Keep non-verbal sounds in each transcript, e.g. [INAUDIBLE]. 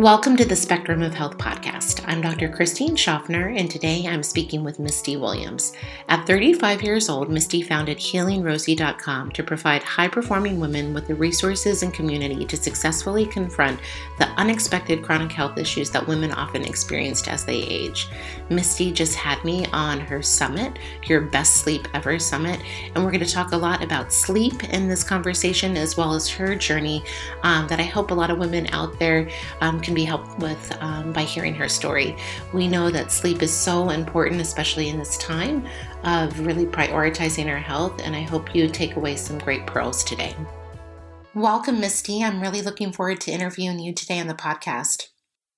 Welcome to the Spectrum of Health podcast. I'm Dr. Christine Schaffner, and today I'm speaking with Misty Williams. At 35 years old, Misty founded HealingRosie.com to provide high performing women with the resources and community to successfully confront the unexpected chronic health issues that women often experienced as they age. Misty just had me on her summit, your Best Sleep Ever Summit, and we're going to talk a lot about sleep in this conversation as well as her journey um, that I hope a lot of women out there. Um, can be helped with um, by hearing her story. We know that sleep is so important, especially in this time of really prioritizing our health, and I hope you take away some great pearls today. Welcome, Misty. I'm really looking forward to interviewing you today on the podcast.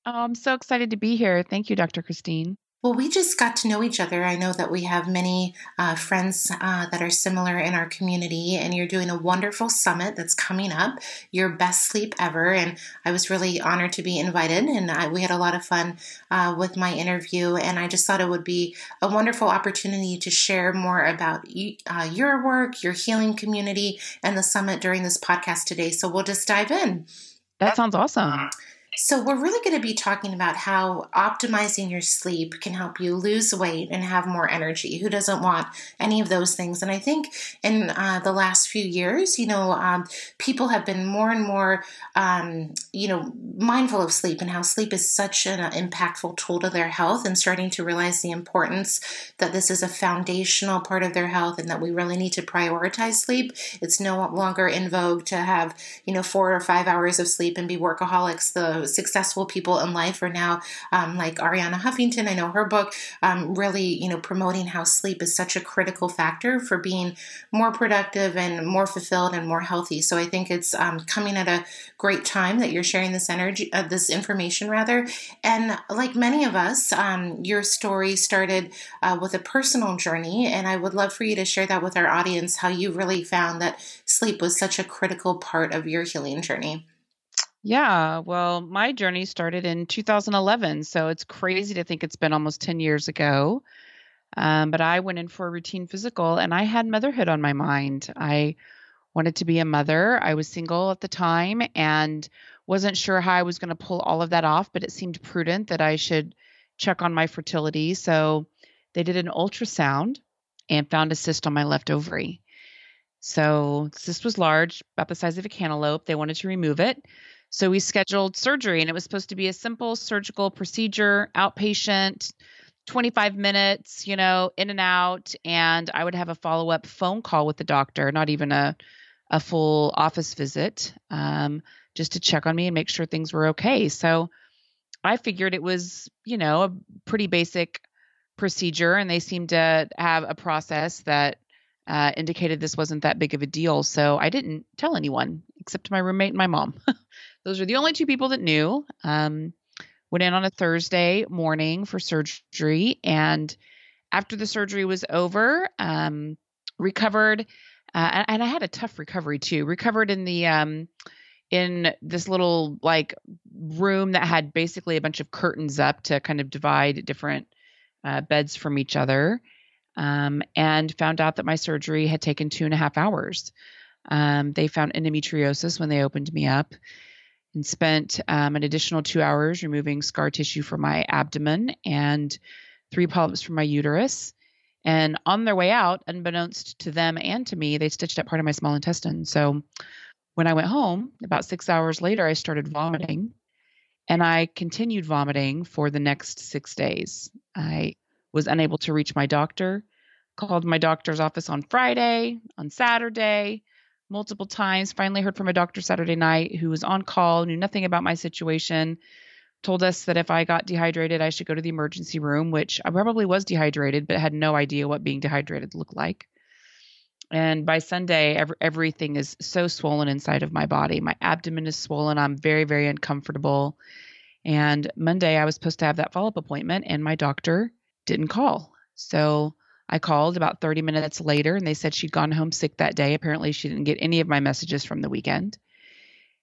Oh, I'm so excited to be here. Thank you, Dr. Christine. Well, we just got to know each other. I know that we have many uh, friends uh, that are similar in our community, and you're doing a wonderful summit that's coming up, your best sleep ever. And I was really honored to be invited, and I, we had a lot of fun uh, with my interview. And I just thought it would be a wonderful opportunity to share more about uh, your work, your healing community, and the summit during this podcast today. So we'll just dive in. That sounds awesome. So, we're really going to be talking about how optimizing your sleep can help you lose weight and have more energy. Who doesn't want any of those things? And I think in uh, the last few years, you know, um, people have been more and more, um, you know, mindful of sleep and how sleep is such an impactful tool to their health and starting to realize the importance that this is a foundational part of their health and that we really need to prioritize sleep. It's no longer in vogue to have, you know, four or five hours of sleep and be workaholics. The successful people in life are now, um, like Arianna Huffington, I know her book, um, really, you know, promoting how sleep is such a critical factor for being more productive and more fulfilled and more healthy. So I think it's um, coming at a great time that you're sharing this energy, uh, this information rather. And like many of us, um, your story started uh, with a personal journey, and I would love for you to share that with our audience. How you really found that sleep was such a critical part of your healing journey. Yeah, well, my journey started in 2011, so it's crazy to think it's been almost 10 years ago. Um, but I went in for a routine physical and I had motherhood on my mind. I wanted to be a mother. I was single at the time and wasn't sure how I was going to pull all of that off, but it seemed prudent that I should check on my fertility. So they did an ultrasound and found a cyst on my left ovary. So cyst was large, about the size of a cantaloupe. They wanted to remove it. So we scheduled surgery, and it was supposed to be a simple surgical procedure, outpatient, 25 minutes, you know, in and out. And I would have a follow up phone call with the doctor, not even a, a full office visit, um, just to check on me and make sure things were okay. So I figured it was, you know, a pretty basic procedure, and they seemed to have a process that uh, indicated this wasn't that big of a deal. So I didn't tell anyone except my roommate and my mom. [LAUGHS] Those are the only two people that knew. Um, went in on a Thursday morning for surgery, and after the surgery was over, um, recovered. Uh, and I had a tough recovery too. Recovered in the um, in this little like room that had basically a bunch of curtains up to kind of divide different uh, beds from each other, um, and found out that my surgery had taken two and a half hours. Um, they found endometriosis when they opened me up and spent um, an additional two hours removing scar tissue from my abdomen and three polyps from my uterus. And on their way out, unbeknownst to them and to me, they stitched up part of my small intestine. So when I went home, about six hours later, I started vomiting and I continued vomiting for the next six days. I was unable to reach my doctor, called my doctor's office on Friday, on Saturday, multiple times. Finally, heard from a doctor Saturday night who was on call, knew nothing about my situation, told us that if I got dehydrated, I should go to the emergency room, which I probably was dehydrated, but had no idea what being dehydrated looked like. And by Sunday, every, everything is so swollen inside of my body. My abdomen is swollen. I'm very, very uncomfortable. And Monday, I was supposed to have that follow up appointment, and my doctor didn't call. So I called about 30 minutes later and they said she'd gone home sick that day. Apparently, she didn't get any of my messages from the weekend.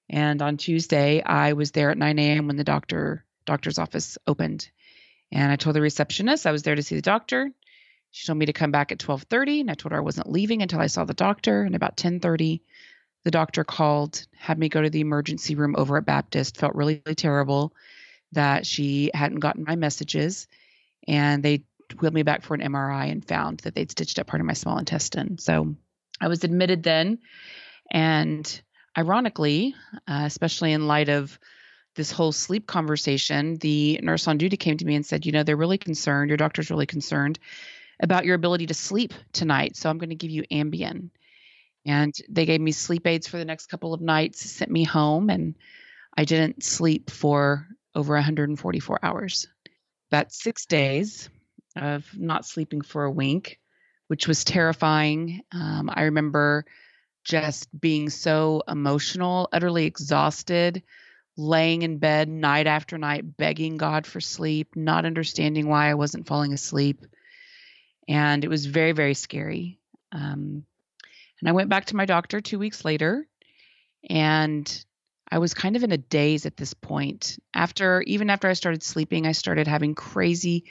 And on Tuesday, I was there at 9 a.m. when the doctor doctor's office opened. And I told the receptionist I was there to see the doctor. She told me to come back at 12:30, and I told her I wasn't leaving until I saw the doctor. And about 10:30, the doctor called, had me go to the emergency room over at Baptist, felt really, really terrible that she hadn't gotten my messages. And they wheeled me back for an MRI and found that they'd stitched up part of my small intestine. So I was admitted then. And ironically, uh, especially in light of this whole sleep conversation, the nurse on duty came to me and said, You know, they're really concerned, your doctor's really concerned about your ability to sleep tonight. So I'm going to give you Ambien. And they gave me sleep aids for the next couple of nights, sent me home, and I didn't sleep for over 144 hours. That's six days of not sleeping for a wink, which was terrifying. Um, I remember just being so emotional, utterly exhausted, laying in bed night after night, begging God for sleep, not understanding why I wasn't falling asleep. And it was very, very scary. Um, and I went back to my doctor two weeks later, and I was kind of in a daze at this point. After, even after I started sleeping, I started having crazy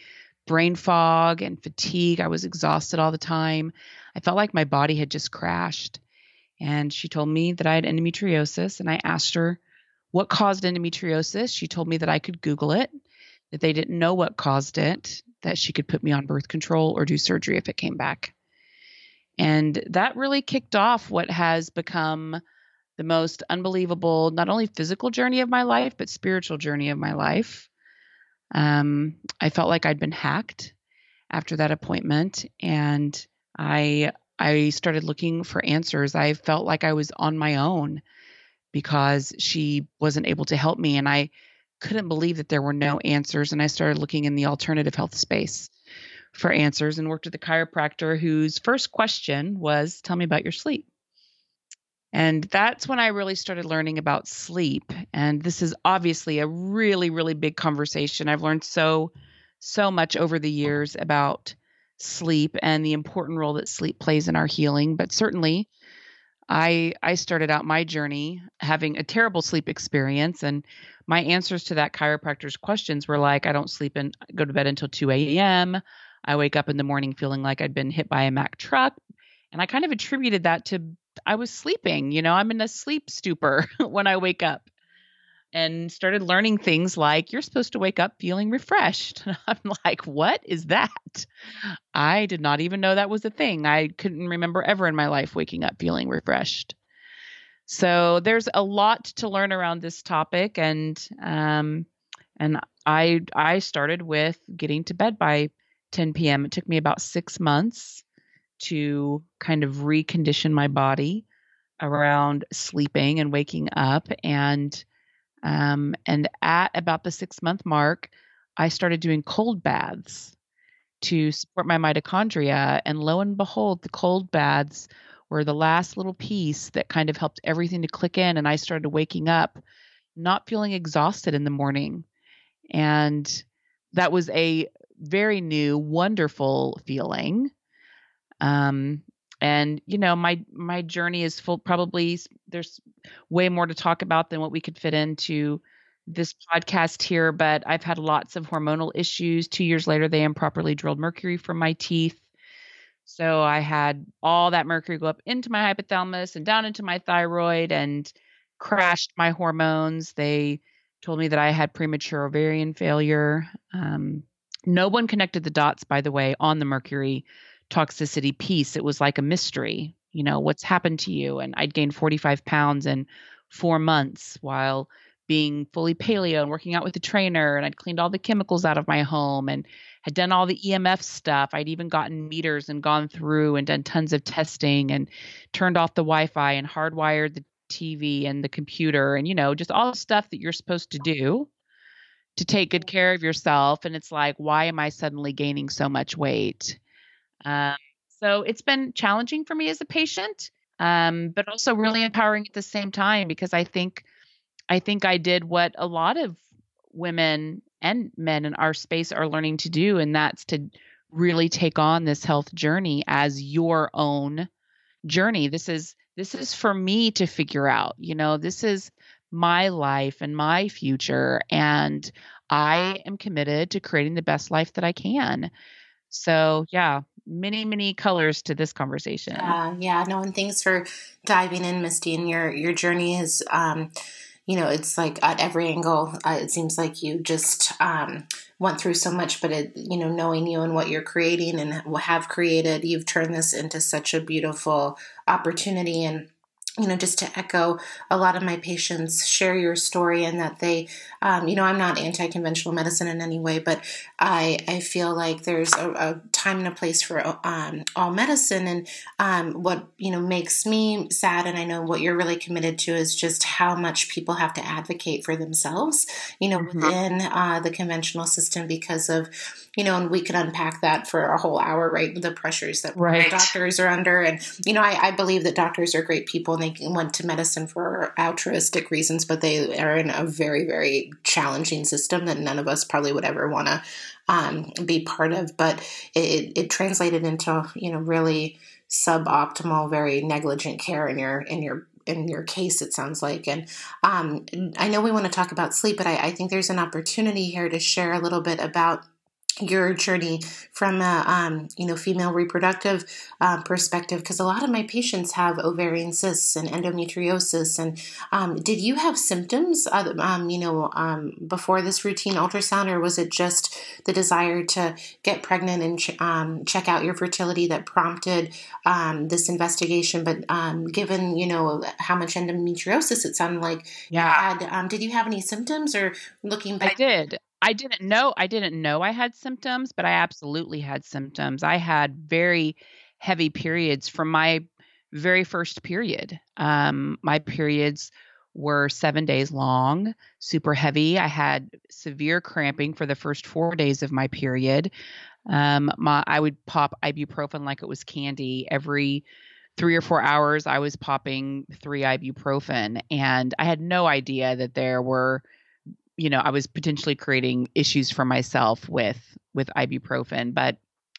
brain fog and fatigue. I was exhausted all the time. I felt like my body had just crashed. And she told me that I had endometriosis, and I asked her what caused endometriosis. She told me that I could Google it, that they didn't know what caused it, that she could put me on birth control or do surgery if it came back. And that really kicked off what has become the most unbelievable, not only physical journey of my life, but spiritual journey of my life. Um, I felt like I'd been hacked after that appointment, and I I started looking for answers. I felt like I was on my own because she wasn't able to help me, and I couldn't believe that there were no answers. And I started looking in the alternative health space for answers and worked with a chiropractor whose first question was, "Tell me about your sleep." And that's when I really started learning about sleep. And this is obviously a really, really big conversation. I've learned so, so much over the years about sleep and the important role that sleep plays in our healing. But certainly, I I started out my journey having a terrible sleep experience, and my answers to that chiropractor's questions were like, I don't sleep and go to bed until 2 a.m. I wake up in the morning feeling like I'd been hit by a Mack truck. And I kind of attributed that to I was sleeping, you know, I'm in a sleep stupor [LAUGHS] when I wake up and started learning things like you're supposed to wake up feeling refreshed. [LAUGHS] And I'm like, what is that? I did not even know that was a thing. I couldn't remember ever in my life waking up feeling refreshed. So there's a lot to learn around this topic, and um, and I I started with getting to bed by 10 p.m. It took me about six months to kind of recondition my body around sleeping and waking up. And um, and at about the six month mark i started doing cold baths to support my mitochondria. And lo and behold the cold baths were the last little piece that kind of helped everything to click in. And i started waking up not feeling exhausted in the morning. And that was a very new wonderful feeling um, and you know, my my journey is full. Probably there's way more to talk about than what we could fit into this podcast here. But I've had lots of hormonal issues. Two years later, they improperly drilled mercury from my teeth. So I had all that mercury go up into my hypothalamus and down into my thyroid and crashed my hormones. They told me that I had premature ovarian failure. Um, no one connected the dots, by the way, on the mercury toxicity piece, it was like a mystery. You know, what's happened to you? And I'd gained 45 pounds in four months while being fully paleo and working out with a trainer. And I'd cleaned all the chemicals out of my home and had done all the EMF stuff. I'd even gotten meters and gone through and done tons of testing and turned off the Wi Fi and hardwired the TV and the computer and, you know, just all the stuff that you're supposed to do to take good care of yourself. And it's like, why am I suddenly gaining so much weight? Um, so it's been challenging for me as a patient, um, but also really empowering at the same time because I think I think I did what a lot of women and men in our space are learning to do, and that's to really take on this health journey as your own journey. This is this is for me to figure out. You know, this is my life and my future, and I am committed to creating the best life that I can. So, yeah, many, many colors to this conversation. Uh, yeah, no, and thanks for diving in, Misty. And your your journey is, um, you know, it's like at every angle. Uh, it seems like you just um, went through so much, but it, you know, knowing you and what you're creating and have created, you've turned this into such a beautiful opportunity and you know, just to echo a lot of my patients share your story and that they, um, you know, I'm not anti-conventional medicine in any way, but I, I feel like there's a, a time and a place for um, all medicine. And um, what, you know, makes me sad, and I know what you're really committed to is just how much people have to advocate for themselves, you know, mm-hmm. within uh, the conventional system because of, you know, and we could unpack that for a whole hour, right? The pressures that right. doctors are under. And, you know, I, I, believe that doctors are great people and they went to medicine for altruistic reasons, but they are in a very, very challenging system that none of us probably would ever want to um, be part of. But it, it translated into, you know, really suboptimal, very negligent care in your, in your in your case, it sounds like. And um, I know we want to talk about sleep, but I, I, think there's an opportunity here to share a little bit about your journey from a um, you know female reproductive um, perspective because a lot of my patients have ovarian cysts and endometriosis and um, did you have symptoms uh, um, you know um, before this routine ultrasound or was it just the desire to get pregnant and ch- um, check out your fertility that prompted this investigation? But given you know how much endometriosis it sounded like yeah. had, did you have any symptoms or looking back I did I didn't know I didn't know I had symptoms, but I absolutely had symptoms. I had very heavy periods from my very first period. Um, my periods were seven days long, super heavy. I had severe cramping for the first four days of my period. Um, my I would pop ibuprofen like it was candy every three or four hours. I was popping three ibuprofen, and I had no idea that there were you know, I was potentially creating issues for myself with with ibuprofen, but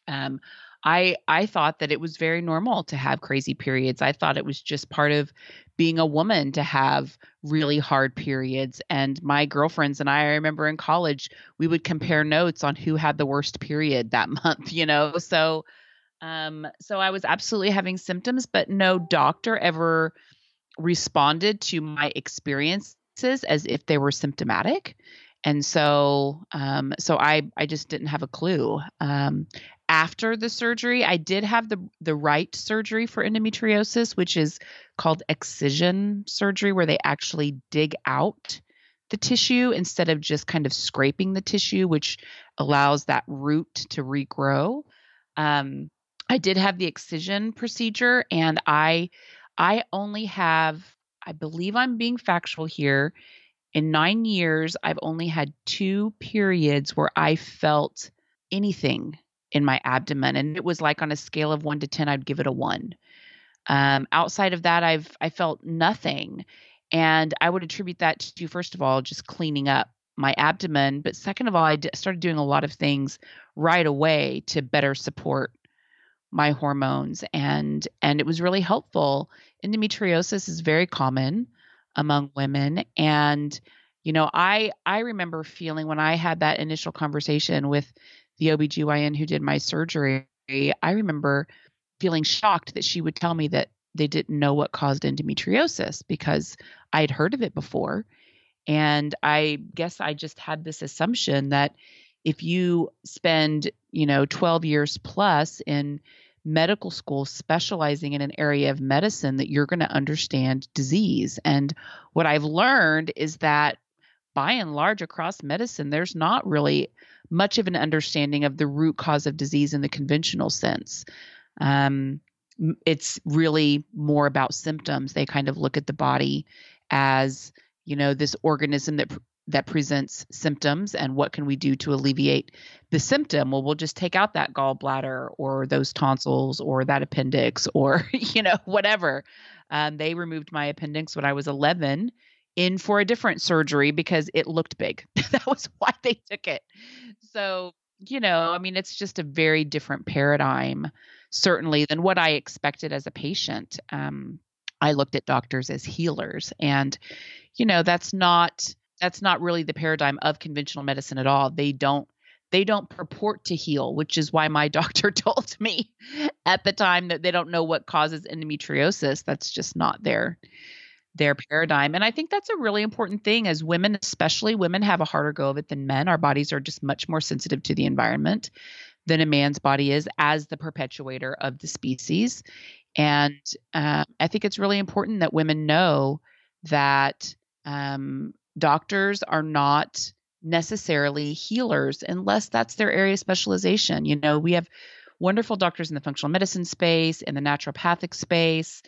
um, I I thought that it was very normal to have crazy periods. I thought it was just part of being a woman to have really hard periods. And my girlfriends and I, I remember in college, we would compare notes on who had the worst period that [LAUGHS] month, you know. So um so I was absolutely having symptoms, but no doctor ever responded to my experience as if they were symptomatic. And so, um, so I, I just didn't have a clue. Um, after the surgery, I did have the the right surgery for endometriosis, which is called excision surgery, where they actually dig out the tissue instead of just kind of scraping the tissue, which allows that root to regrow. Um, I did have the excision procedure, and I I only have I believe I'm being factual here. In nine years, I've only had two periods where I felt anything in my abdomen, and it was like on a scale of one to ten, I'd give it a one. Um, outside of that, I've I felt nothing, and I would attribute that to first of all just cleaning up my abdomen, but second of all, I d- started doing a lot of things right away to better support my hormones, and and it was really helpful endometriosis is very common among women. And you know i i remember feeling when i had that initial conversation with the OBGYN who did my surgery i remember feeling shocked that she would tell me that they didn't know what caused endometriosis because i had heard of it before. And i guess i just had this assumption that if you spend you know 12 years plus in medical school specializing in an area of medicine that you're going to understand disease. And what I've learned is that by and large across medicine, there's not really much of an understanding of the root cause of disease in the conventional sense. Um, it's really more about symptoms. They kind of look at the body as, you know, this organism that that presents symptoms and what can we do to alleviate the symptom? Well we'll just take out that gallbladder or those tonsils or that appendix [LAUGHS] or you know whatever. Um, they removed my appendix when i was 11 in for a different surgery because it looked big. [LAUGHS] That was why they took it. So you know i mean it's just a very different paradigm certainly than what i expected as a patient. Um, i looked at doctors as healers and you know that's not that's not really the paradigm of conventional medicine at all. They don't they don't purport to heal, which is why my [LAUGHS] doctor [LAUGHS] told me at the time that they don't know what causes endometriosis. That's just not their their paradigm. And I think that's a really important thing as women, especially women have a harder go of it than men. Our bodies are just much more sensitive to the environment than a man's body is as the perpetuator of the species. And uh, I think it's really important that women know that um, doctors are not necessarily healers unless that's their area of specialization. You know, we have wonderful doctors in the functional medicine space, in the naturopathic space.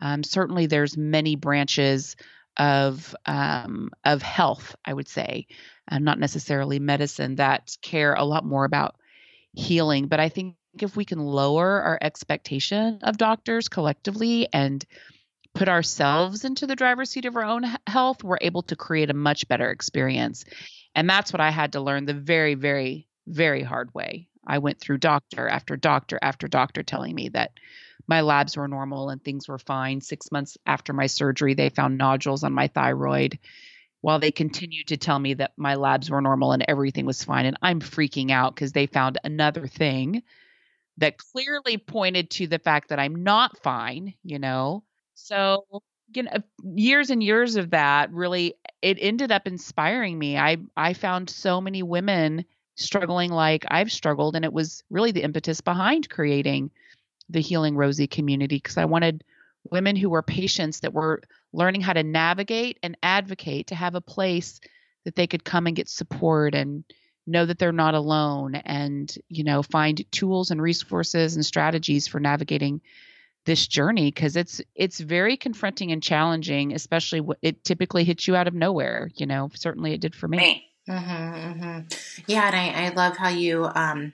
Um, certainly, there's many branches of um, of health, I would say, uh, not necessarily medicine, that care a lot more about healing. But I think if we can lower our expectation of doctors collectively and put ourselves into the driver's seat of our own health, we're able to create a much better experience. And that's what I had to learn the very, very, very hard way. I went through doctor after doctor after doctor telling me that my labs were normal and things were fine. Six months after my surgery, they found nodules on my thyroid while they continued to tell me that my labs were normal and everything was fine. And I'm freaking out because they found another thing that clearly pointed to the fact that I'm not fine, you know? So, you know, uh, years and years of that really it ended up inspiring me. I I found so many women struggling like I've struggled and it was really the impetus behind creating the Healing Rosie community because I wanted women who were patients that were learning how to navigate and advocate to have a place that they could come and get support and know that they're not alone and you know find tools and resources and strategies for navigating this journey because it's it's very confronting and challenging especially what it typically hits you out of nowhere you know certainly it did for me mm-hmm, mm-hmm. yeah and I, I love how you um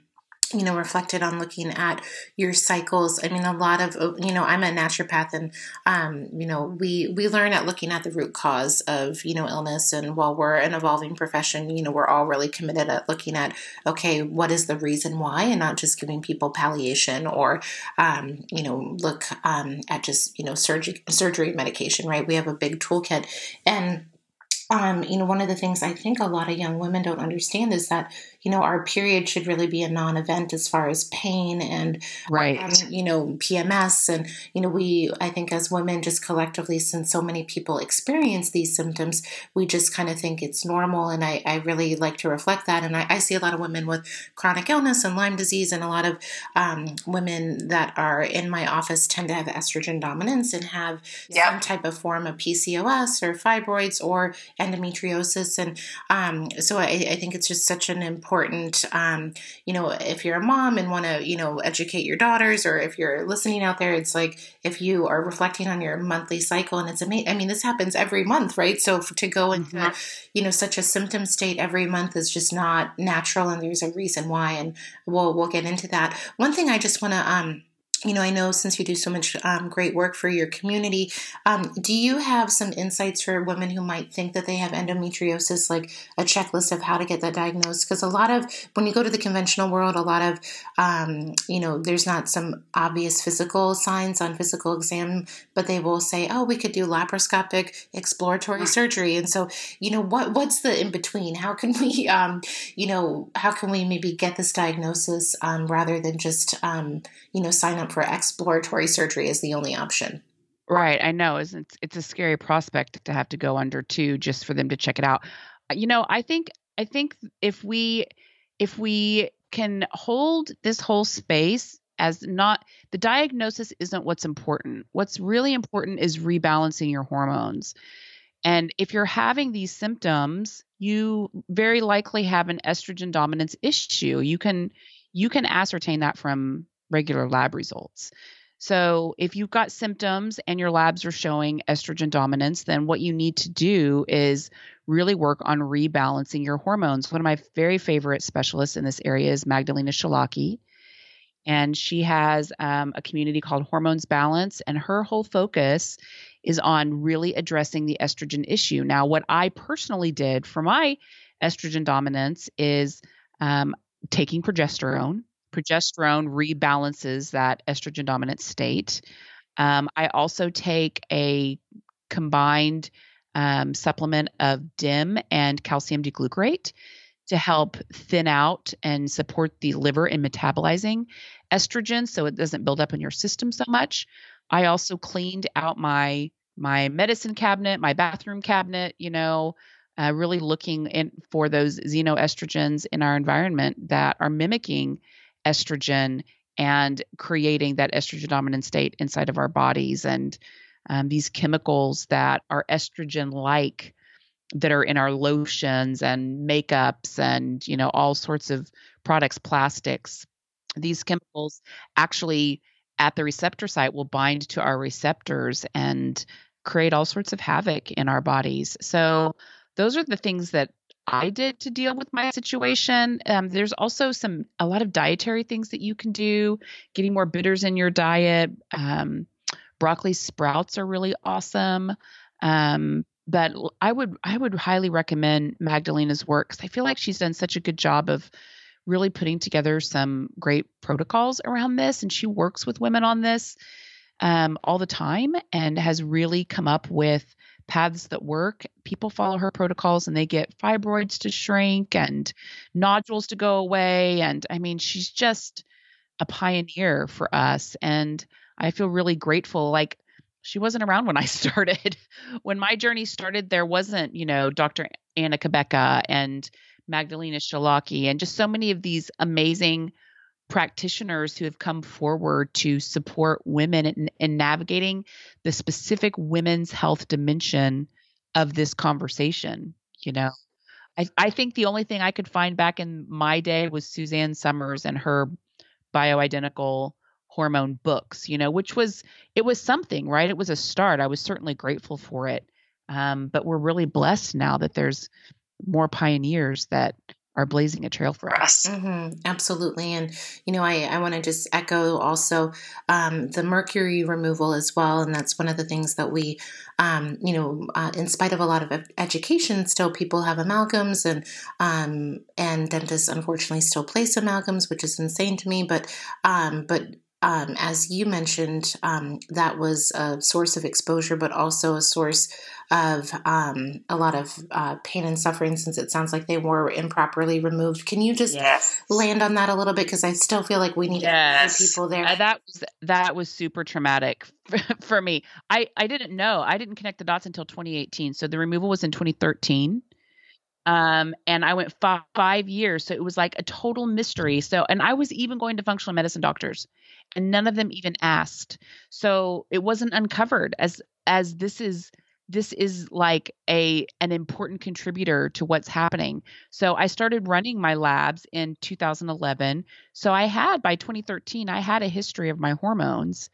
you know reflected on looking at your cycles. I mean a lot of you know i'm a naturopath and um, you know we we learn at looking at the root cause of you know illness. And while we're an evolving profession you know we're all really committed at looking at okay what is the reason why? And not just giving people palliation or um, you know look um, at just you know surgery surgery medication right? We have a big toolkit. And um, you know, one of the things I think a lot of young women don't understand is that you know, our period should really be a non event as far as pain and, right. Um, you know, PMS. And, you know, we, I think as women, just collectively, since so many people experience these symptoms, we just kind of think it's normal. And I, I really like to reflect that. And I, I, see a lot of women with chronic illness and Lyme disease, and a lot of um, women that are in my office tend to have estrogen dominance and have yep. some type of form of PCOS or fibroids or endometriosis. And um, so I, I think it's just such an important important. Um, you know, if you're a mom and want to, you know, educate your daughters, or if you're listening out there, it's like if you are reflecting on your monthly cycle, and it's amazing. I mean, this happens every month, right? So to go into, mm-hmm. you know, such a symptom state every month is just not natural, and there's a reason why, and we'll we'll get into that. One thing I just want to um you know, I know since you do so much um, great work for your community, um, do you have some insights for women who might think that they have endometriosis, like a checklist of how to get that diagnosed? Because a lot of, when you go to the conventional world, a lot of, um, you know, there's not some obvious physical signs on physical exam, but they will say, oh, we could do laparoscopic exploratory surgery. And so, you know, what what's the in between? How can we, um, you know, how can we maybe get this diagnosis um, rather than just, um, you know, sign up for exploratory surgery as the only option. Right, I know. It's it's a scary prospect to have to go under too, just for them to check it out. Uh, you know, I think I think if we if we can hold this whole space as not the diagnosis isn't what's important. What's really important is rebalancing your hormones. And if you're having these symptoms, you very likely have an estrogen dominance issue. You can you can ascertain that from regular lab results. So, if you've got symptoms and your labs are showing estrogen dominance, then what you need to do is really work on rebalancing your hormones. One of my very favorite specialists in this area is Magdalena Wszelaki. And she has um, a community called Hormones Balance, and her whole focus is on really addressing the estrogen issue. Now, what I personally did for my estrogen dominance is um, taking progesterone progesterone rebalances that estrogen dominant state. Um, I also take a combined um, supplement of DIM and calcium D-glucarate to help thin out and support the liver in metabolizing estrogen so it doesn't build up in your system so much. I also cleaned out my my medicine cabinet, my bathroom cabinet, you know, uh, really looking in for those xenoestrogens in our environment that are mimicking estrogen and creating that estrogen dominant state inside of our bodies. And um, these chemicals that are estrogen like that are in our lotions and makeups and you know all sorts of products plastics these chemicals actually at the receptor site will bind to our receptors and create all sorts of havoc in our bodies. So those are the things that I did to deal with my situation. Um, there's also some a lot of dietary things that you can do, getting more bitters in your diet. Um, broccoli sprouts are really awesome. Um, but I would I would highly recommend Magdalena's work because I feel like she's done such a good job of really putting together some great protocols around this, and she works with women on this um, all the time and has really come up with paths that work. People follow her protocols and they get fibroids to shrink and nodules to go away. And I mean, she's just a pioneer for us. And I feel really grateful. Like, she wasn't around when I [LAUGHS] started. when my journey started, there wasn't, you know, Dr. Anna Cabeca and Magdalena Wszelaki and just so many of these amazing practitioners who have come forward to support women in, in navigating the specific women's health dimension of this conversation. You know, I, I think the only thing I could find back in my day was Suzanne Somers and her bioidentical hormone books, you know, which was it was something, right? It was a start. I was certainly grateful for it. Um, but we're really blessed now that there's more pioneers that are blazing a trail for us. Mm-hmm, absolutely. And, you know, I, I want to just echo also um, the mercury removal as well. And that's one of the things that we, um, you know, uh, in spite of a lot of education, still people have amalgams and, um, and dentists unfortunately still place amalgams, which is insane to me. But, um, but um, as you mentioned, um, that was a source of exposure, but also a source of um, a lot of uh, pain and suffering since it sounds like they were improperly removed. Can you just yes. land on that a little bit? Because I still feel like we need yes. people there. Uh, that was that was super traumatic [LAUGHS] for me. I I didn't know. I didn't connect the dots until 2018. So the removal was in 2013 um, and I went five, five years. So it was like a total mystery. So, and I was even going to functional medicine doctors, and none of them even asked. So it wasn't uncovered as as this is this is like a an important contributor to what's happening. So I started running my labs in 2011. So I had by 2013 I had a history of my hormones.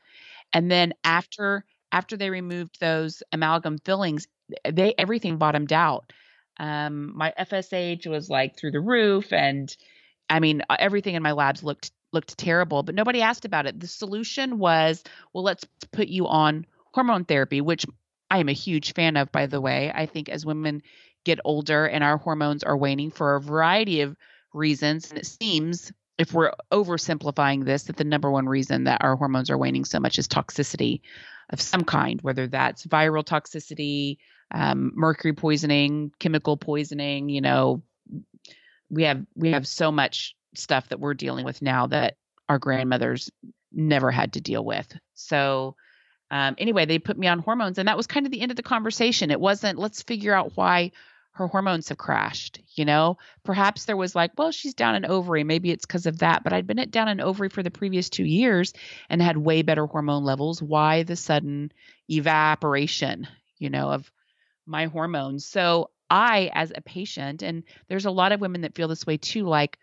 And then after after they removed those amalgam fillings, they everything bottomed out. Um, my FSH was like through the roof, and I mean everything in my labs looked looked terrible. But nobody asked about it. The solution was, well, let's put you on hormone therapy, which I am a huge fan of, by the way. I think as women get older and our hormones are waning for a variety of reasons, and it seems if we're oversimplifying this, that the number one reason that our hormones are waning so much is toxicity of some kind, whether that's viral toxicity, um, mercury poisoning, chemical poisoning. You know, we have we have so much stuff that we're dealing with now that our grandmothers never had to deal with. So um, anyway, they put me on hormones, and that was kind of the end of the conversation. It wasn't let's figure out why her hormones have crashed. You know, perhaps there was like, well, she's down an ovary. Maybe it's because of that. But I'd been at down an ovary for the previous two years and had way better hormone levels. Why the sudden evaporation, you know, of my hormones? So I, as a patient, and there's a lot of women that feel this way too, like,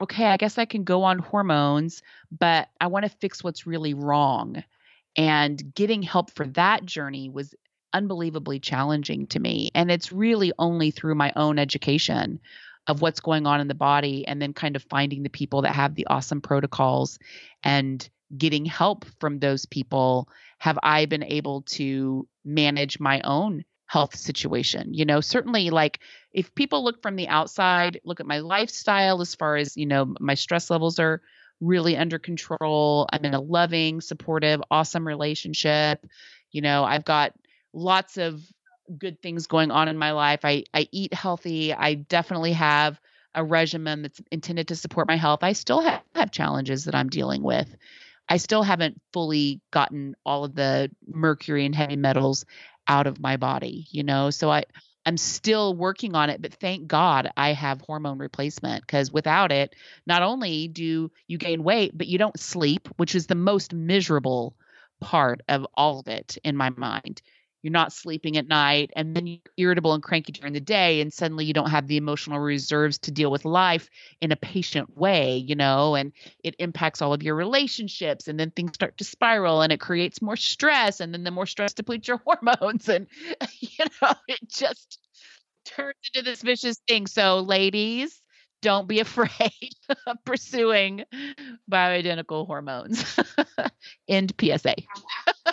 okay, I guess I can go on hormones, but I want to fix what's really wrong. And getting help for that journey was unbelievably challenging to me. And it's really only through my own education of what's going on in the body and then kind of finding the people that have the awesome protocols and getting help from those people have I been able to manage my own health situation. You know, certainly like if people look from the outside, look at my lifestyle as far as, you know, my stress levels are really under control. I'm in a loving, supportive, awesome relationship. You know, I've got lots of good things going on in my life. I, I eat healthy. I definitely have a regimen that's intended to support my health, I still have, have challenges that I'm dealing with. I still haven't fully gotten all of the mercury and heavy metals out of my body, you know. So I I'm still working on it, but thank God I have hormone replacement because without it, not only do you gain weight, but you don't sleep, which is the most miserable part of all of it in my mind you're not sleeping at night and then you're irritable and cranky during the day and suddenly you don't have the emotional reserves to deal with life in a patient way you know and it impacts all of your relationships and then things start to spiral and it creates more stress and then the more stress depletes your [LAUGHS] hormones and [LAUGHS] you know it just turns into this vicious thing so ladies don't be [LAUGHS] afraid of pursuing bioidentical hormones. End PSA.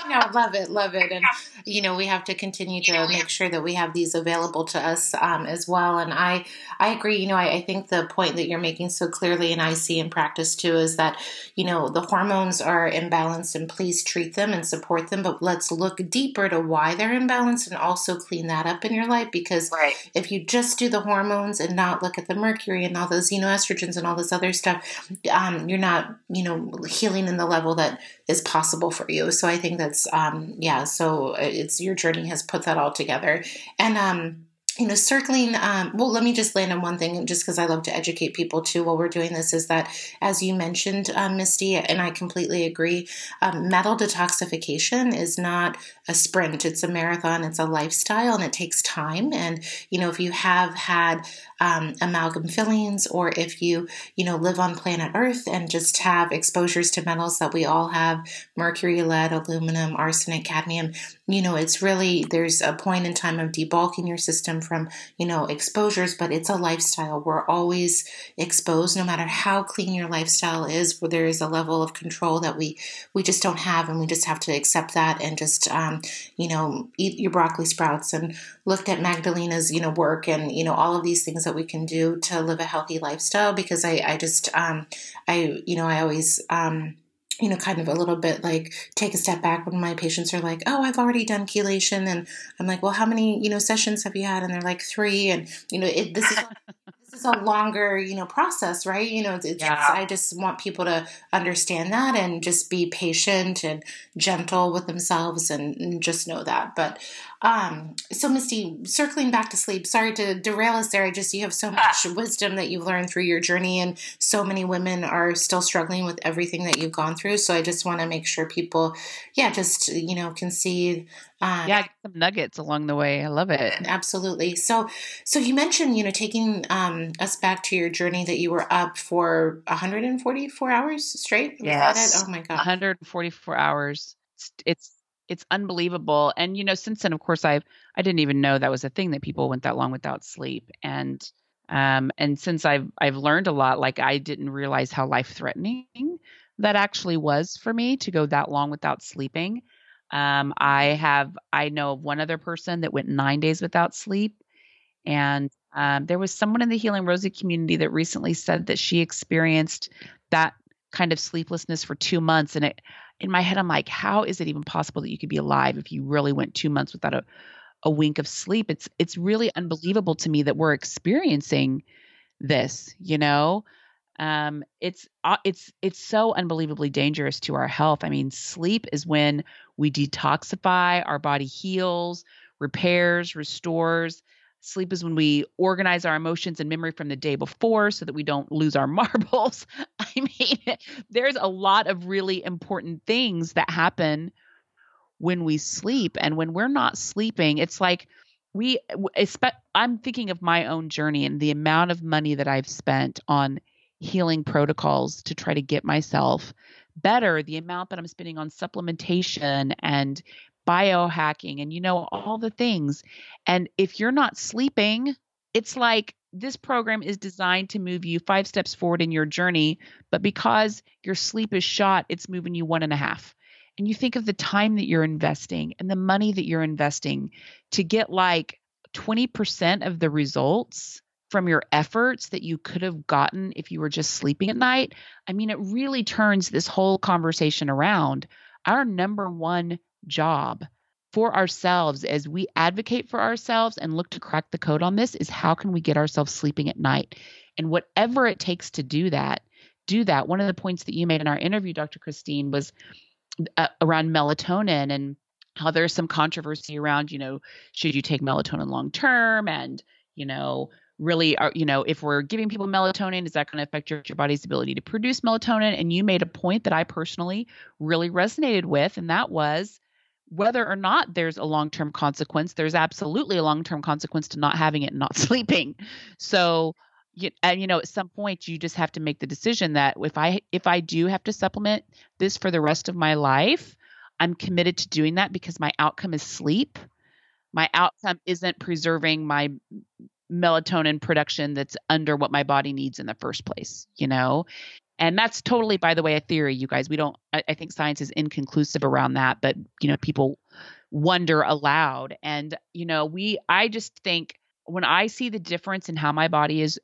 No, love it, love it, and you know we have to continue to make sure that we have these available to us um, as well. And I, I agree. You know, I, I, think the point that you're making so clearly, and I see in practice too, is that you know the hormones are imbalanced, and please treat them and support them. But let's look deeper to why they're imbalanced, and also clean that up in your life. Because right. if you just do the hormones and not look at the mercury and all those xenoestrogens and all this other stuff, um, you're not you know healing in the level that is possible for you. So I think that's um, yeah. So it's your journey has put that all together, and um, you know, circling, um, well, let me just land on one thing, just because I love to educate people too while we're doing this, is that, as you mentioned, um, Misty, and I completely agree, um, metal detoxification is not a sprint, it's a marathon, it's a lifestyle, and it takes time. And, you know, if you have had um, amalgam fillings, or if you, you know, live on planet Earth and just have exposures to metals that we all have mercury, lead, aluminum, arsenic, cadmium you know, it's really, there's a point in time of debulking your system from, you know, exposures, but it's a lifestyle. We're always exposed, no matter how clean your lifestyle is, where there is a level of control that we, we just don't have. And we just have to accept that and just, um, you know, eat your broccoli sprouts and looked at Magdalena's, you know, work and, you know, all of these things that we can do to live a healthy lifestyle because I, I just, um, I, you know, I always, um, you know, kind of a little bit like take a step back when my patients are like, "Oh, I've already done chelation," and I'm like, "Well, how many you know sessions have you had?" And they're like, three, and you know, it, this is [LAUGHS] this is a longer you know process, right? You know, it's, it's, yeah. I just want people to understand that and just be patient and gentle with themselves and, and just know that. But um, so Misty, circling back to sleep, sorry to derail us there. I just, you have so much wisdom that you've learned through your journey and so many women are still struggling with everything that you've gone through. So I just want to make sure people, yeah, just, you know, can see. Um, yeah, some nuggets along the way. I love it. Absolutely. So, so you mentioned, you know, taking um, us back to your journey that you were up for 144 hours straight. Yes. Oh my God. 144 hours. It's, it's it's unbelievable. And you know, since then, of course, I've I didn't even know that was a thing that people went that long without sleep. And um, and since I've I've learned a lot, like I didn't realize how life threatening that actually was for me to go that long without sleeping. Um, I have I know of one other person that went nine days without sleep, and um, there was someone in the Healing Rosie community that recently said that she experienced that kind of sleeplessness for two months, and it in my head, I'm like, how is it even possible that you could be alive if you really went two months without a, a wink of sleep? It's it's really unbelievable to me that we're experiencing this. You know, um, it's uh, it's it's so unbelievably dangerous to our health. I mean, sleep is when we detoxify, our body heals, repairs, restores. Sleep is when we organize our emotions and memory from the day before so that we don't lose our [LAUGHS] marbles. I mean, [LAUGHS] there's a lot of really important things that happen when we sleep. And when we're not sleeping, it's like we, I'm thinking of my own journey and the amount of money that I've spent on healing protocols to try to get myself better, the amount that I'm spending on supplementation and biohacking and you know all the things. And if you're not sleeping it's like this program is designed to move you five steps forward in your journey but because your sleep is shot it's moving you one and a half. And you think of the time that you're investing and the money that you're investing to get like 20% of the results from your efforts that you could have gotten if you were just sleeping at night. I mean it really turns this whole conversation around. Our number one job for ourselves as we advocate for ourselves and look to crack the code on this is how can we get ourselves sleeping at night And whatever it takes to do that, do that. One of the points that you made in our interview, Dr. Christine, was uh, around melatonin and how there's some controversy around, you know, should you take melatonin long term and, you know, really are you know if we're giving people melatonin is that going to affect your, your body's ability to produce melatonin and you made a point that i personally really resonated with and that was whether or not there's a long-term consequence there's absolutely a long-term consequence to not having it and not [LAUGHS] sleeping. So you, and you know at some point you just have to make the decision that if i if i do have to supplement this for the rest of my life i'm committed to doing that because my outcome is sleep. My outcome isn't preserving my melatonin production that's under what my body needs in the first place you know and that's totally by the way a theory you guys. We don't I, I, think science is inconclusive around that but you know people wonder aloud. And you know we i just think when i see the difference in how my body is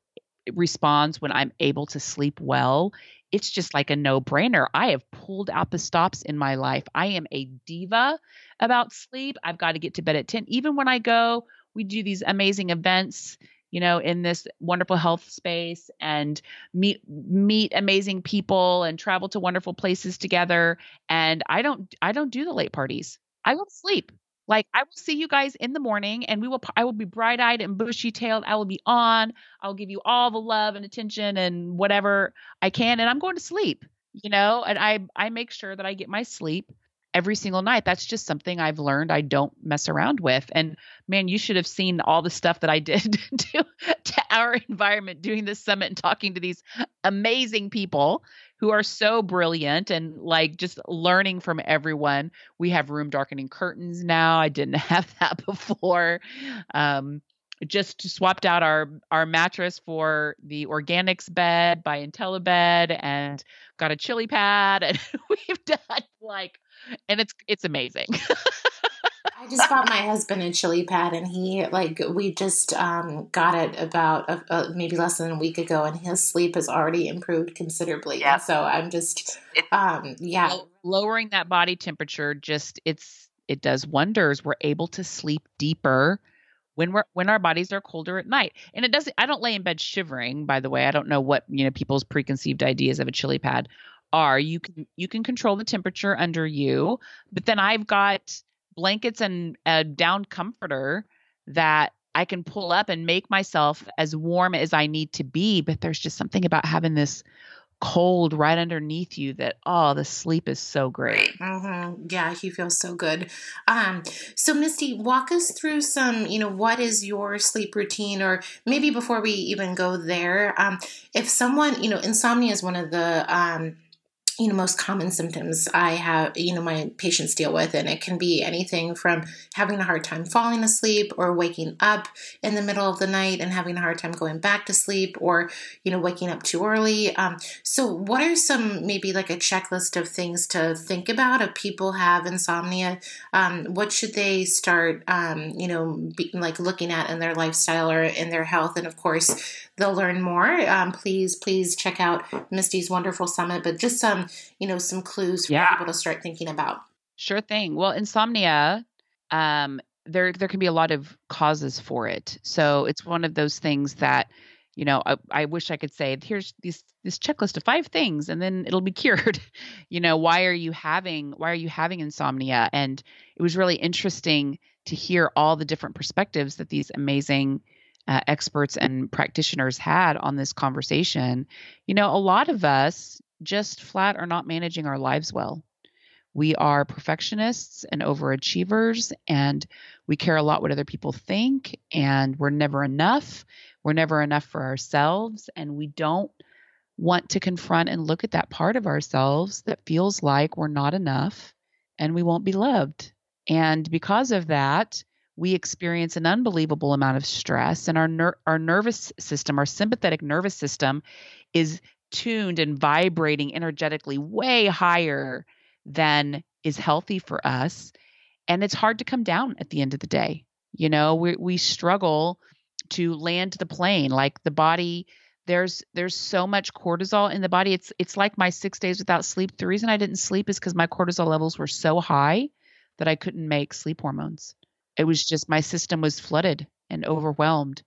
responds when i'm able to sleep well it's just like a no brainer i have pulled out the stops in my life. I am a diva about sleep. I've got to get to bed at 10 even when i go we do these amazing events you know in this wonderful health space and meet meet amazing people and travel to wonderful places together. And i don't i don't do the late parties. I will sleep. Like i will see you guys in the morning and we will i will be bright-eyed and bushy-tailed. I will be on. I'll give you all the love and attention and whatever i can and i'm going to sleep you know? And i i make sure that i get my sleep every single night. That's just something I've learned I don't mess around with. And man, you should have seen all the stuff that I [LAUGHS] did to, to our environment doing this summit and talking to these amazing people who are so brilliant and like just learning from everyone. We have room darkening curtains now. I didn't [LAUGHS] have that before. Um, just swapped out our our mattress for the organics bed by IntelliBed and got a chili pad [LAUGHS] and we've done like and it's it's amazing. [LAUGHS] I just bought my husband a chili pad, and he like we just um, got it about uh, uh, maybe less than a week ago, and his sleep has already improved considerably. Yeah. So I'm just, um, yeah, lowering that body temperature just it's it does wonders. We're able to sleep deeper when we're when our bodies are colder at night and it doesn't i don't lay in bed shivering by the way i don't know what you know people's preconceived ideas of a chili pad are you can you can control the temperature under you but then i've got blankets and a down comforter that i can pull up and make myself as warm as i need to be but there's just something about having this cold right underneath you that oh the sleep is so great. Mm-hmm. yeah you feel so good. Um so misty walk us through some you know what is your sleep routine? Or maybe before we even go there um if someone you know insomnia is one of the um you know most common symptoms i have you know my patients deal with and it can be anything from having a hard time falling asleep or waking up in the middle of the night and having a hard time going back to sleep or you know waking up too early. Um, so what are some maybe like a checklist of things to think about if people have insomnia? Um, what should they start um, you know be, like looking at in their lifestyle or in their health? And of course they'll learn more. Um, please please check out misty's wonderful summit but just some you know some clues for yeah. people to start thinking about. Sure thing. Well insomnia um, there there can be a lot of causes for it. So it's one of those things that you know I, I, wish i could say here's this this checklist of five things and then it'll be [LAUGHS] cured. You know why are you having why are you having insomnia? And it was really interesting to hear all the different perspectives that these amazing uh, experts and practitioners had on this conversation, you know, a lot of us just flat are not managing our lives well. We are perfectionists and overachievers, and we care a lot what other people think, and we're never enough. We're never enough for ourselves, and we don't want to confront and look at that part of ourselves that feels like we're not enough and we won't be loved. And because of that, we experience an unbelievable amount of stress and our ner- our nervous system our sympathetic nervous system is tuned and vibrating energetically way higher than is healthy for us and it's hard to come down at the end of the day. You know we we struggle to land the plane like the body there's there's so much cortisol in the body. It's it's like my 6 days without sleep. The reason I didn't sleep is cuz my cortisol levels were so high that I couldn't make sleep hormones it was just my system was flooded and overwhelmed.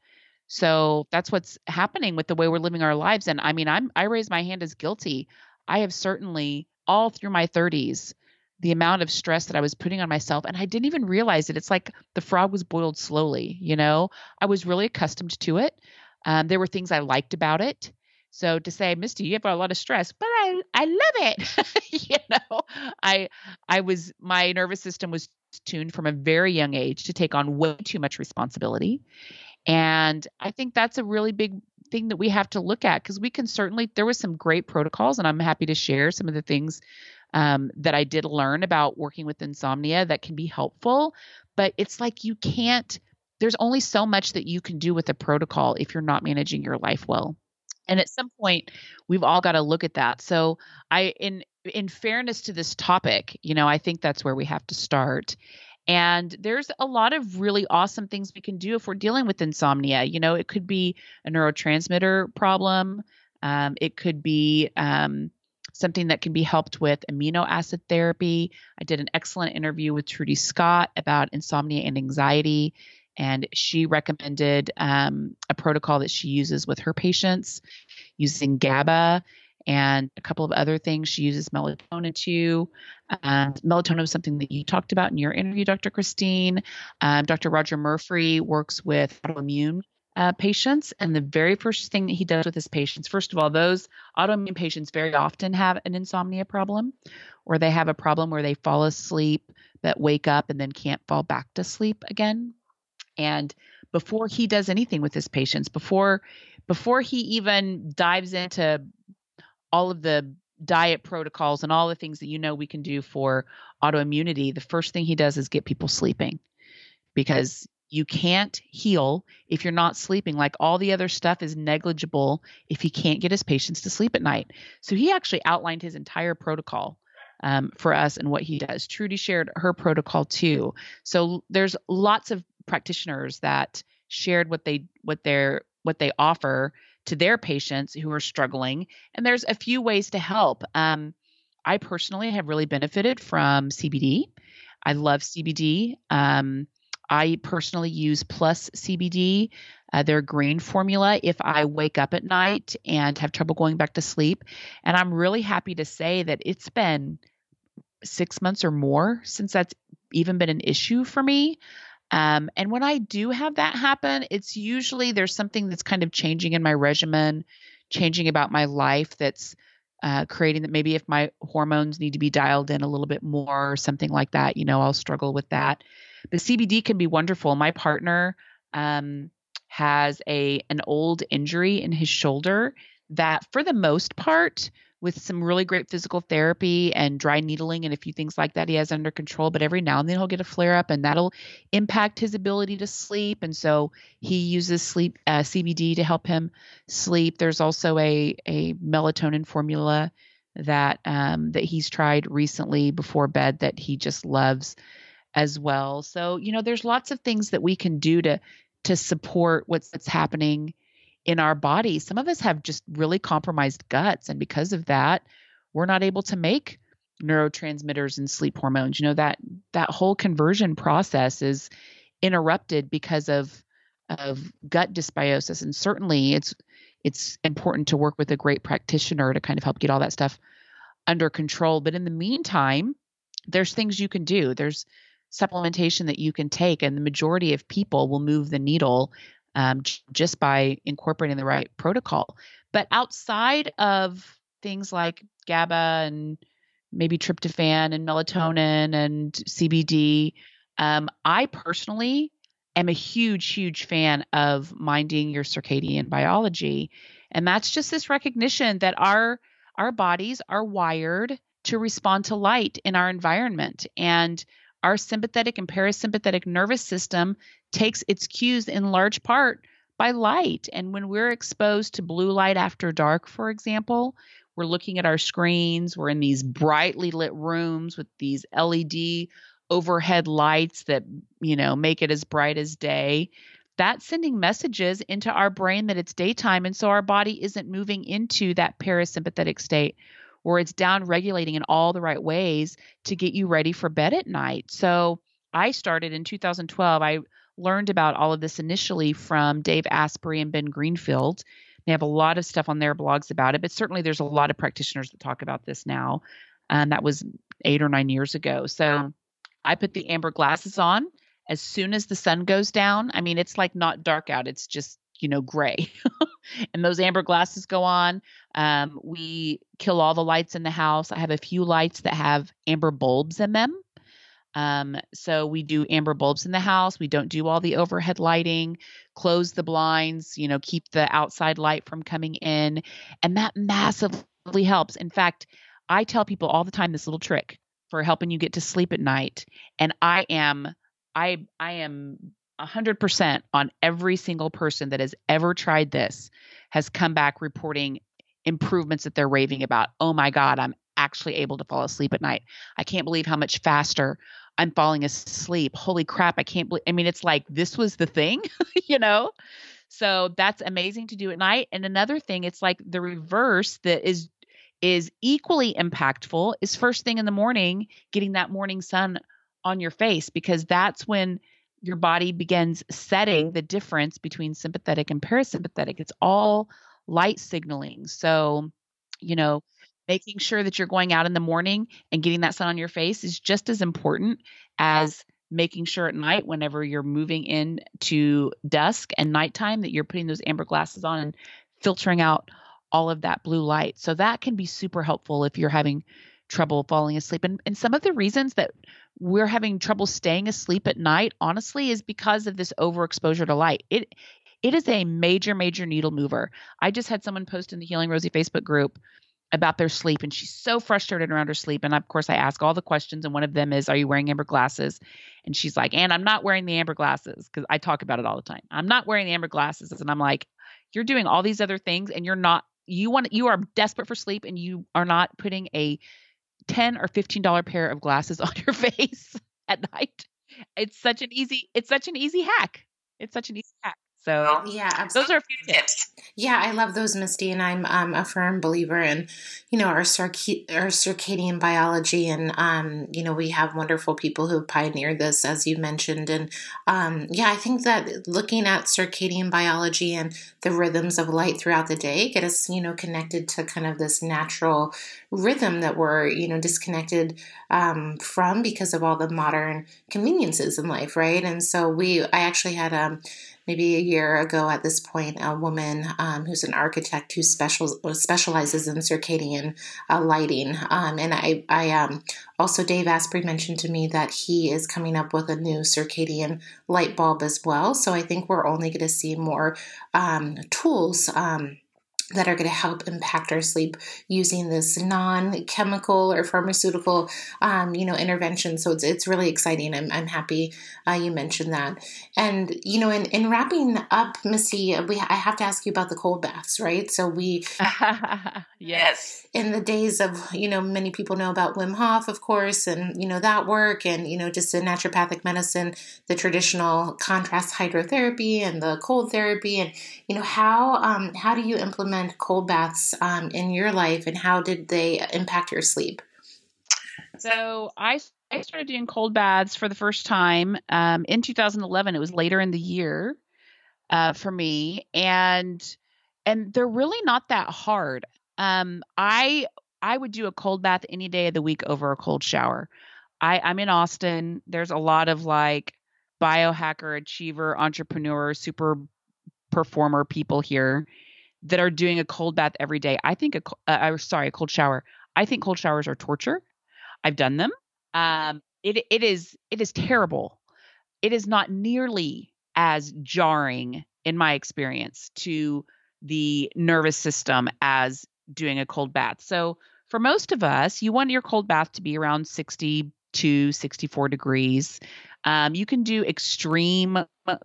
So that's what's happening with the way we're living our lives. And I mean, I'm I raise my hand as guilty. I have certainly all through my 30s the amount of stress that I was putting on myself and I didn't even realize it. It's like the frog was boiled slowly, you know. I was really accustomed to it. Um, there were things I liked about it. So to say, Misty, you have a lot of stress, but I I love it. [LAUGHS] you know, I I was my nervous system was tuned from a very young age to take on way too much responsibility. And I think that's a really big thing that we have to look at because we can certainly there was some great protocols and I'm happy to share some of the things um, that I did learn about working with insomnia that can be helpful. But it's like you can't, there's only so much that you can do with a protocol if you're not managing your life well. And at some point, we've all got to look at that. So I, in in fairness to this topic, you know, I think that's where we have to start. And there's a lot of really awesome things we can do if we're dealing with insomnia. You know, it could be a neurotransmitter problem. Um, it could be um, something that can be helped with amino acid therapy. I did an excellent interview with Trudy Scott about insomnia and anxiety, and she recommended um, a protocol that she uses with her patients using GABA and a couple of other things. She uses melatonin too. And melatonin was something that you talked about in your interview, Dr. Christine. Um, Dr. Roger Murphy works with autoimmune uh, patients. And the very first thing that he does with his patients, first of all, those autoimmune patients very often have an insomnia problem, or they have a problem where they fall asleep but wake up and then can't fall back to sleep again. And before he does anything with his patients, before before he even dives into all of the diet protocols and all the things that you know we can do for autoimmunity, the first thing he does is get people sleeping because you can't heal if you're not sleeping. Like all the other stuff is negligible if he can't get his patients to sleep at night. So he actually outlined his entire protocol um, for us and what he does. Trudy shared her protocol too. So there's lots of practitioners that shared what they what their what they offer to their patients who are struggling. And there's a few ways to help. Um, I personally have really benefited from CBD. I love CBD. Um, I personally use Plus CBD, uh, their green formula, if I wake up at night and have trouble going back to sleep. And I'm really happy to say that it's been six months or more since that's even been an issue for me. Um, and when I do have that happen, it's usually there's something that's kind of changing in my regimen, changing about my life that's uh, creating that maybe if my hormones need to be dialed in a little bit more or something like that, you know, I'll struggle with that. The CBD can be wonderful. My partner um, has a an old injury in his shoulder that, for the most part, with some really great physical therapy and dry needling and a few things like that, he has under control. But every now and then he'll get a flare up, and that'll impact his ability to sleep. And so he uses sleep uh, CBD to help him sleep. There's also a a melatonin formula that um, that he's tried recently before bed that he just loves as well. So, you know, there's lots of things that we can do to to support what's, what's happening in our body. Some of us have just really compromised guts and because of that, we're not able to make neurotransmitters and sleep hormones. You know that that whole conversion process is interrupted because of of gut dysbiosis and certainly it's it's important to work with a great practitioner to kind of help get all that stuff under control. But in the meantime, there's things you can do. There's supplementation that you can take, and the majority of people will move the needle um, just by incorporating the right protocol. But outside of things like GABA and maybe tryptophan and melatonin and CBD, um, I personally am a huge, huge fan of minding your circadian biology. And that's just this recognition that our our bodies are wired to respond to light in our environment. And our sympathetic and parasympathetic nervous system takes its cues in large part by light. And when we're exposed to blue light after dark, for example, we're looking at our screens, we're in these brightly lit rooms with these LED overhead lights that, you know, make it as bright as day. That's sending messages into our brain that it's daytime. And so our body isn't moving into that parasympathetic state or it's down regulating in all the right ways to get you ready for bed at night. So I started in 2012. I learned about all of this initially from Dave Asprey and Ben Greenfield. They have a lot of stuff on their blogs about it, but certainly there's a lot of practitioners that talk about this now. And that was eight or nine years ago. So I put the amber glasses on as soon as the sun goes down. I mean, it's like not dark out, it's just, you know, gray. [LAUGHS] and those amber glasses go on. Um, we kill all the lights in the house. I have a few lights that have amber bulbs in them. Um, so we do amber bulbs in the house. We don't do all the overhead lighting, close the blinds, you know, keep the outside light from coming in. And that massively helps. In fact, I tell people all the time this little trick for helping you get to sleep at night. And I am, I, I am 100% on every single person that has ever tried this has come back reporting improvements that they're raving about. Oh my God, I'm actually able to fall asleep at night. I can't believe how much faster I'm falling asleep. Holy crap, I can't believe I mean it's like this was the thing, [LAUGHS] you know? So that's amazing to do at night. And another thing, it's like the reverse that is is equally impactful is first thing in the morning getting that morning sun on your face because that's when your body begins setting the difference between sympathetic and parasympathetic. It's all light signaling. So, you know, making sure that you're going out in the morning and getting that sun on your face is just as important as making sure at night whenever you're moving in to dusk and nighttime that you're putting those amber glasses on and filtering out all of that blue light. So that can be super helpful if you're having trouble falling asleep. And, and some of the reasons that we're having trouble staying asleep at night, honestly, is because of this overexposure to light. It it is a major, major needle mover. I just had someone post in the Healing Rosie Facebook group about their sleep and she's so frustrated around her sleep and of course i ask all the questions and one of them is are you wearing amber glasses? And she's like and i'm not wearing the amber glasses because i talk about it all the time. I'm not wearing the amber glasses and i'm like you're doing all these other things and you're not you want you are desperate for sleep and you are not putting a 10 or 15 dollar pair of glasses [LAUGHS] on your face at night. It's such an easy it's such an easy hack. It's such an easy hack so yeah, absolutely. those are a few tips. Yeah, I love those, Misty, and I'm um, a firm believer in, you know, our, circ- our circadian biology, and um, you know, we have wonderful people who pioneered this, as you mentioned, and um, yeah, I think that looking at circadian biology and the rhythms of light throughout the day get us, you know, connected to kind of this natural rhythm that we're, you know, disconnected um, from because of all the modern conveniences in life, right? And so we, I actually had a um, maybe a year ago at this point, a woman um, who's an architect who special, specializes in circadian uh, lighting. Um, and I, I um, also, Dave Asprey mentioned to me that he is coming up with a new circadian light bulb as well. So I think we're only going to see more um, tools um, that are going to help impact our sleep using this non-chemical or pharmaceutical, um, you know, intervention. So it's it's really exciting. I'm I'm happy uh, you mentioned that. And you know, in in wrapping up, Missy, we I have to ask you about the cold baths, right? So we [LAUGHS] yes, in the days of you know, many people know about Wim Hof, of course, and you know that work, and you know, just the naturopathic medicine, the traditional contrast hydrotherapy, and the cold therapy, and you know how um, how do you implement cold baths um, in your life and how did they impact your sleep? So I I started doing cold baths for the first time um, in 2011. It was later in the year uh, for me, and and they're really not that hard. Um, I I would do a cold bath any day of the week over a cold shower. I, I'm in Austin. There's a lot of like biohacker, achiever, entrepreneur, super performer people here that are doing a cold bath every day. I think a uh, sorry, a cold shower. I think cold showers are torture. I've done them. Um, it it is it is terrible. It is not nearly as jarring in my experience to the nervous system as doing a cold bath. So for most of us, you want your cold bath to be around 62, 64 degrees. Um, you can do extreme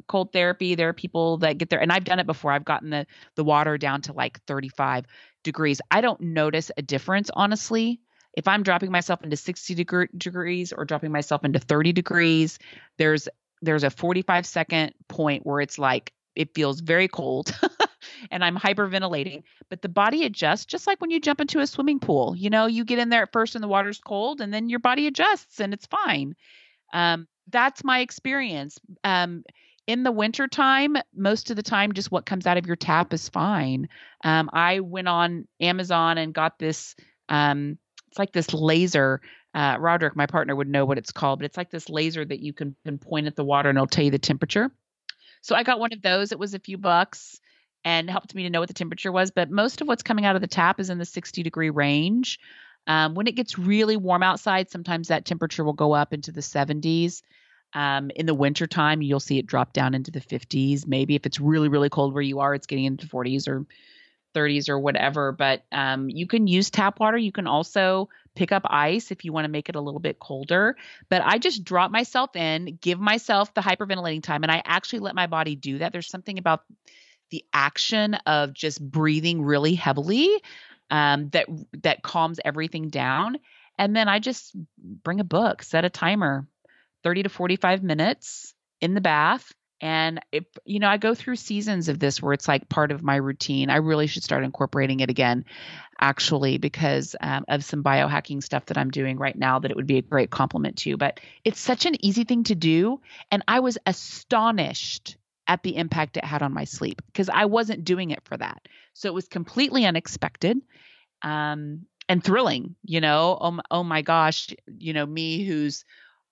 cold therapy. There are people that get there, and I've done it before. I've gotten the the water down to like 35 degrees. I don't notice a difference, honestly. If I'm dropping myself into 60 degree, degrees or dropping myself into 30 degrees, there's there's a 45 second point where it's like it feels very cold [LAUGHS] and I'm hyperventilating, but the body adjusts just like when you jump into a swimming pool. You know, you get in there at first and the water's cold and then your body adjusts and it's fine. Um, that's my experience. Um, in the wintertime, most of the time, just what comes out of your tap is fine. Um, I went on Amazon and got this. Um, it's like this laser. Uh, Roderick, my partner, would know what it's called, but it's like this laser that you can, can point at the water and it'll tell you the temperature. So I got one of those. It was a few bucks and helped me to know what the temperature was. But most of what's coming out of the tap is in the 60 degree range. Um, when it gets really warm outside, sometimes that temperature will go up into the 70s. Um, in the wintertime, you'll see it drop down into the 50s. Maybe if it's really, really cold where you are, it's getting into 40s or 30s or whatever. But um, you can use tap water. You can also pick up ice if you want to make it a little bit colder. But I just drop myself in, give myself the hyperventilating time, and I actually let my body do that. There's something about the action of just breathing really heavily um, that that calms everything down. And then I just bring a book, set a timer, 30 to 45 minutes in the bath. And if you know, I go through seasons of this where it's like part of my routine. I really should start incorporating it again, actually, because um, of some biohacking stuff that I'm doing right now that it would be a great complement to. But it's such an easy thing to do. And I was astonished at the impact it had on my sleep because I wasn't doing it for that. So it was completely unexpected um, and thrilling, you know. Oh, oh my gosh, you know, me who's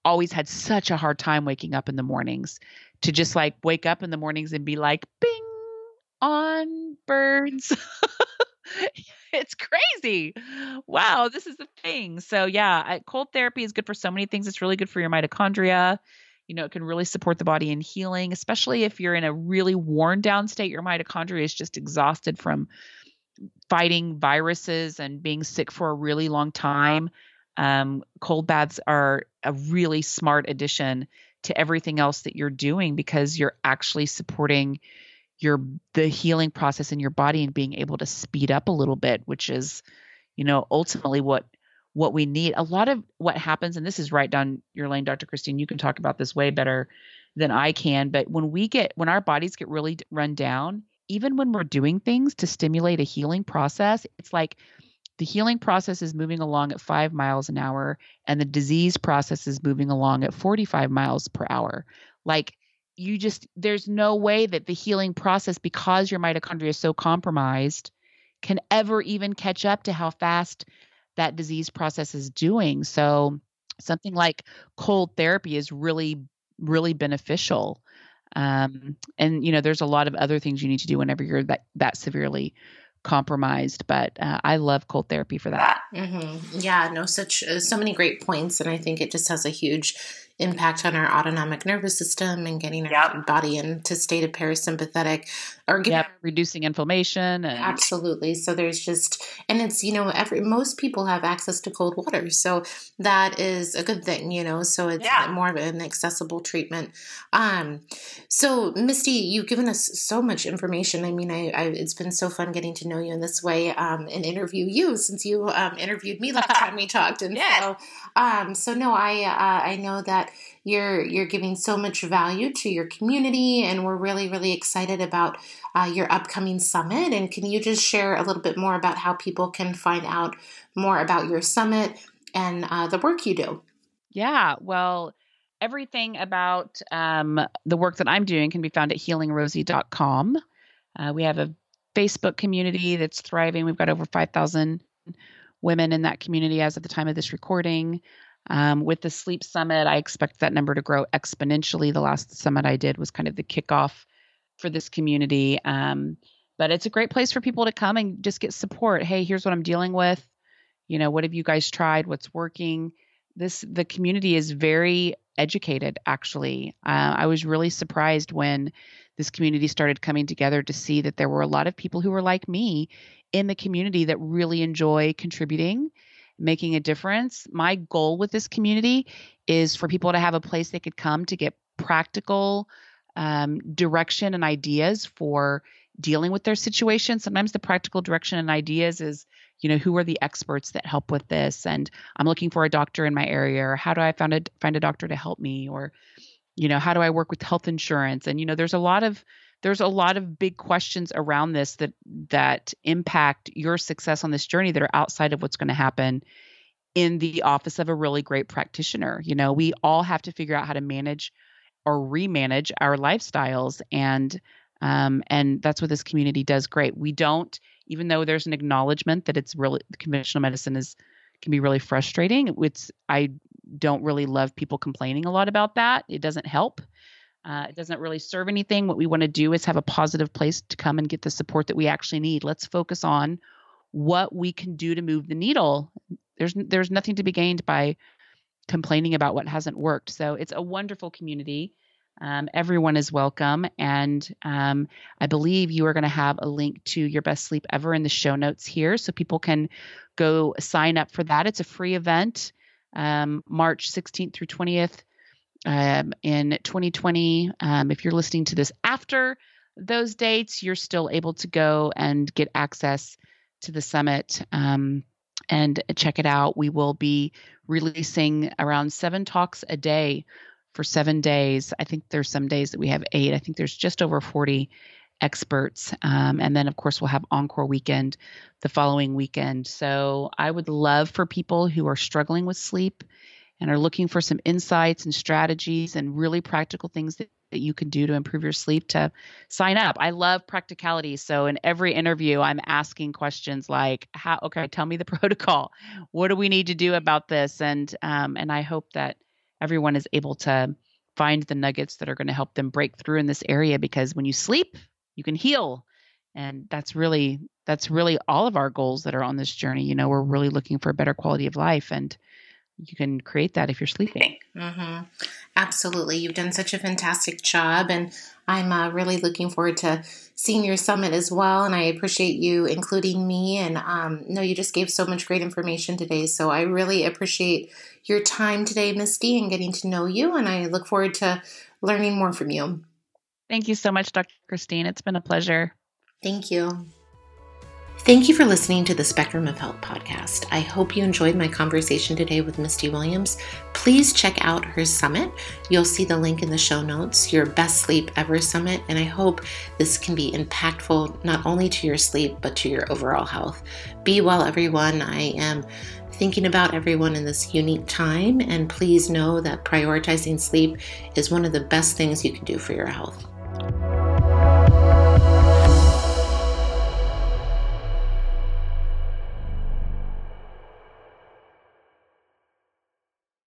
always had such a hard time waking up in the mornings to just like wake up in the mornings and be like, bing on birds. [LAUGHS] it's crazy. Wow, this is the thing. So, yeah, cold therapy is good for so many things. It's really good for your mitochondria. You know, it can really support the body in healing, especially if you're in a really worn down state. Your mitochondria is just exhausted from fighting viruses and being sick for a really long time. Um, cold baths are a really smart addition to everything else that you're doing because you're actually supporting your the healing process in your body and being able to speed up a little bit, which is, you know, ultimately what what we need. A lot of what happens, and this is right down your lane, Dr. Christine, you can talk about this way better than I can. But when we get, when our bodies get really run down, even when we're doing things to stimulate a healing process, it's like the healing process is moving along at five miles an hour and the disease process is moving along at 45 miles per hour. Like, you just, there's no way that the healing process, because your mitochondria is so compromised, can ever even catch up to how fast that disease process is doing. So something like cold therapy is really, really beneficial. Um, and you know, there's a lot of other things you need to do whenever you're that that severely compromised. But uh, I love cold therapy for that. Mm-hmm. Yeah, no, such uh, so many great points, and I think it just has a huge impact on our autonomic nervous system and getting our yep. body into state of parasympathetic or yep. reducing inflammation and absolutely. So there's just and it's you know every most people have access to cold water. So that is a good thing you know so it's yeah. more of an accessible treatment. Um so misty you've given us so much information. I mean I, I it's been so fun getting to know you in this way um and interview you since you um interviewed me last [LAUGHS] time we talked. And so um so no i uh, i know that you're you're giving so much value to your community, and we're really really excited about uh, your upcoming summit. And can you just share a little bit more about how people can find out more about your summit and uh, the work you do? Yeah, well, everything about um, the work that I'm doing can be found at healingrosie.com. Uh, we have a Facebook community that's thriving. We've got over 5,000 women in that community as of the time of this recording. Um, with the Sleep Summit, I expect that number to grow exponentially. The last summit I did was kind of the kickoff for this community. Um, but it's a great place for people to come and just get support. Hey, here's what I'm dealing with. You know, what have you guys tried? What's working? This the community is very educated. Actually, uh, I was really surprised when this community started coming together to see that there were a lot of people who were like me in the community that really enjoy contributing making a difference. My goal with this community is for people to have a place they could come to get practical um, direction and ideas for dealing with their situation. Sometimes the practical direction and ideas is, you know, who are the experts that help with this? And I'm looking for a doctor in my area, or how do I find a find a doctor to help me? Or, you know, how do I work with health insurance? And you know, there's a lot of there's a lot of big questions around this that that impact your success on this journey that are outside of what's going to happen in the office of a really great practitioner. You know, we all have to figure out how to manage or remanage our lifestyles and um, and that's what this community does great. We don't even though there's an acknowledgement that it's really conventional medicine is can be really frustrating it's i don't really love people complaining a lot about that. It doesn't help uh, it doesn't really serve anything what we want to do is have a positive place to come and get the support that we actually need let's focus on what we can do to move the needle there's there's nothing to be gained by complaining about what hasn't worked. So it's a wonderful community. Um, everyone is welcome. And um, I believe you are going to have a link to your best sleep ever in the show notes here so people can go sign up for that. It's a free event, um, March 16th through 20th um, in 2020. Um, if you're listening to this after those dates, you're still able to go and get access to the summit. Um, and check it out. We will be releasing around seven talks a day for seven days. I think there's some days that we have eight. I think there's just over 40 experts. Um, and then, of course, we'll have Encore Weekend the following weekend. So I would love for people who are struggling with sleep and are looking for some insights and strategies and really practical things that that you can do to improve your sleep to sign up. I love practicality. So in every interview, I'm asking questions like, "How? Okay, tell me the [LAUGHS] protocol. What do we need to do about this?" And um, and I hope that everyone is able to find the nuggets that are going to help them break through in this area because when you sleep, you can heal, and that's really that's really all of our goals that are on this journey. You know, we're really looking for a better quality of life and you can create that if you're sleeping. Mm-hmm. Absolutely. You've done such a fantastic job. And I'm uh, really looking forward to seeing your summit as well. And I appreciate you including me. And um, no, you just gave so much great information today. So I really appreciate your time today, Misty, and getting to know you. And I look forward to learning more from you. Thank you so much, Dr. Christine. It's been a pleasure. Thank you. Thank you for listening to the Spectrum of Health podcast. I hope you enjoyed my conversation today with Misty Williams. Please check out her summit. You'll see the link in the show notes, your Best Sleep Ever Summit, and I hope this can be impactful not only to your sleep, but to your overall health. Be well, everyone. I am thinking about everyone in this unique time, and please know that prioritizing sleep is one of the best things you can do for your health.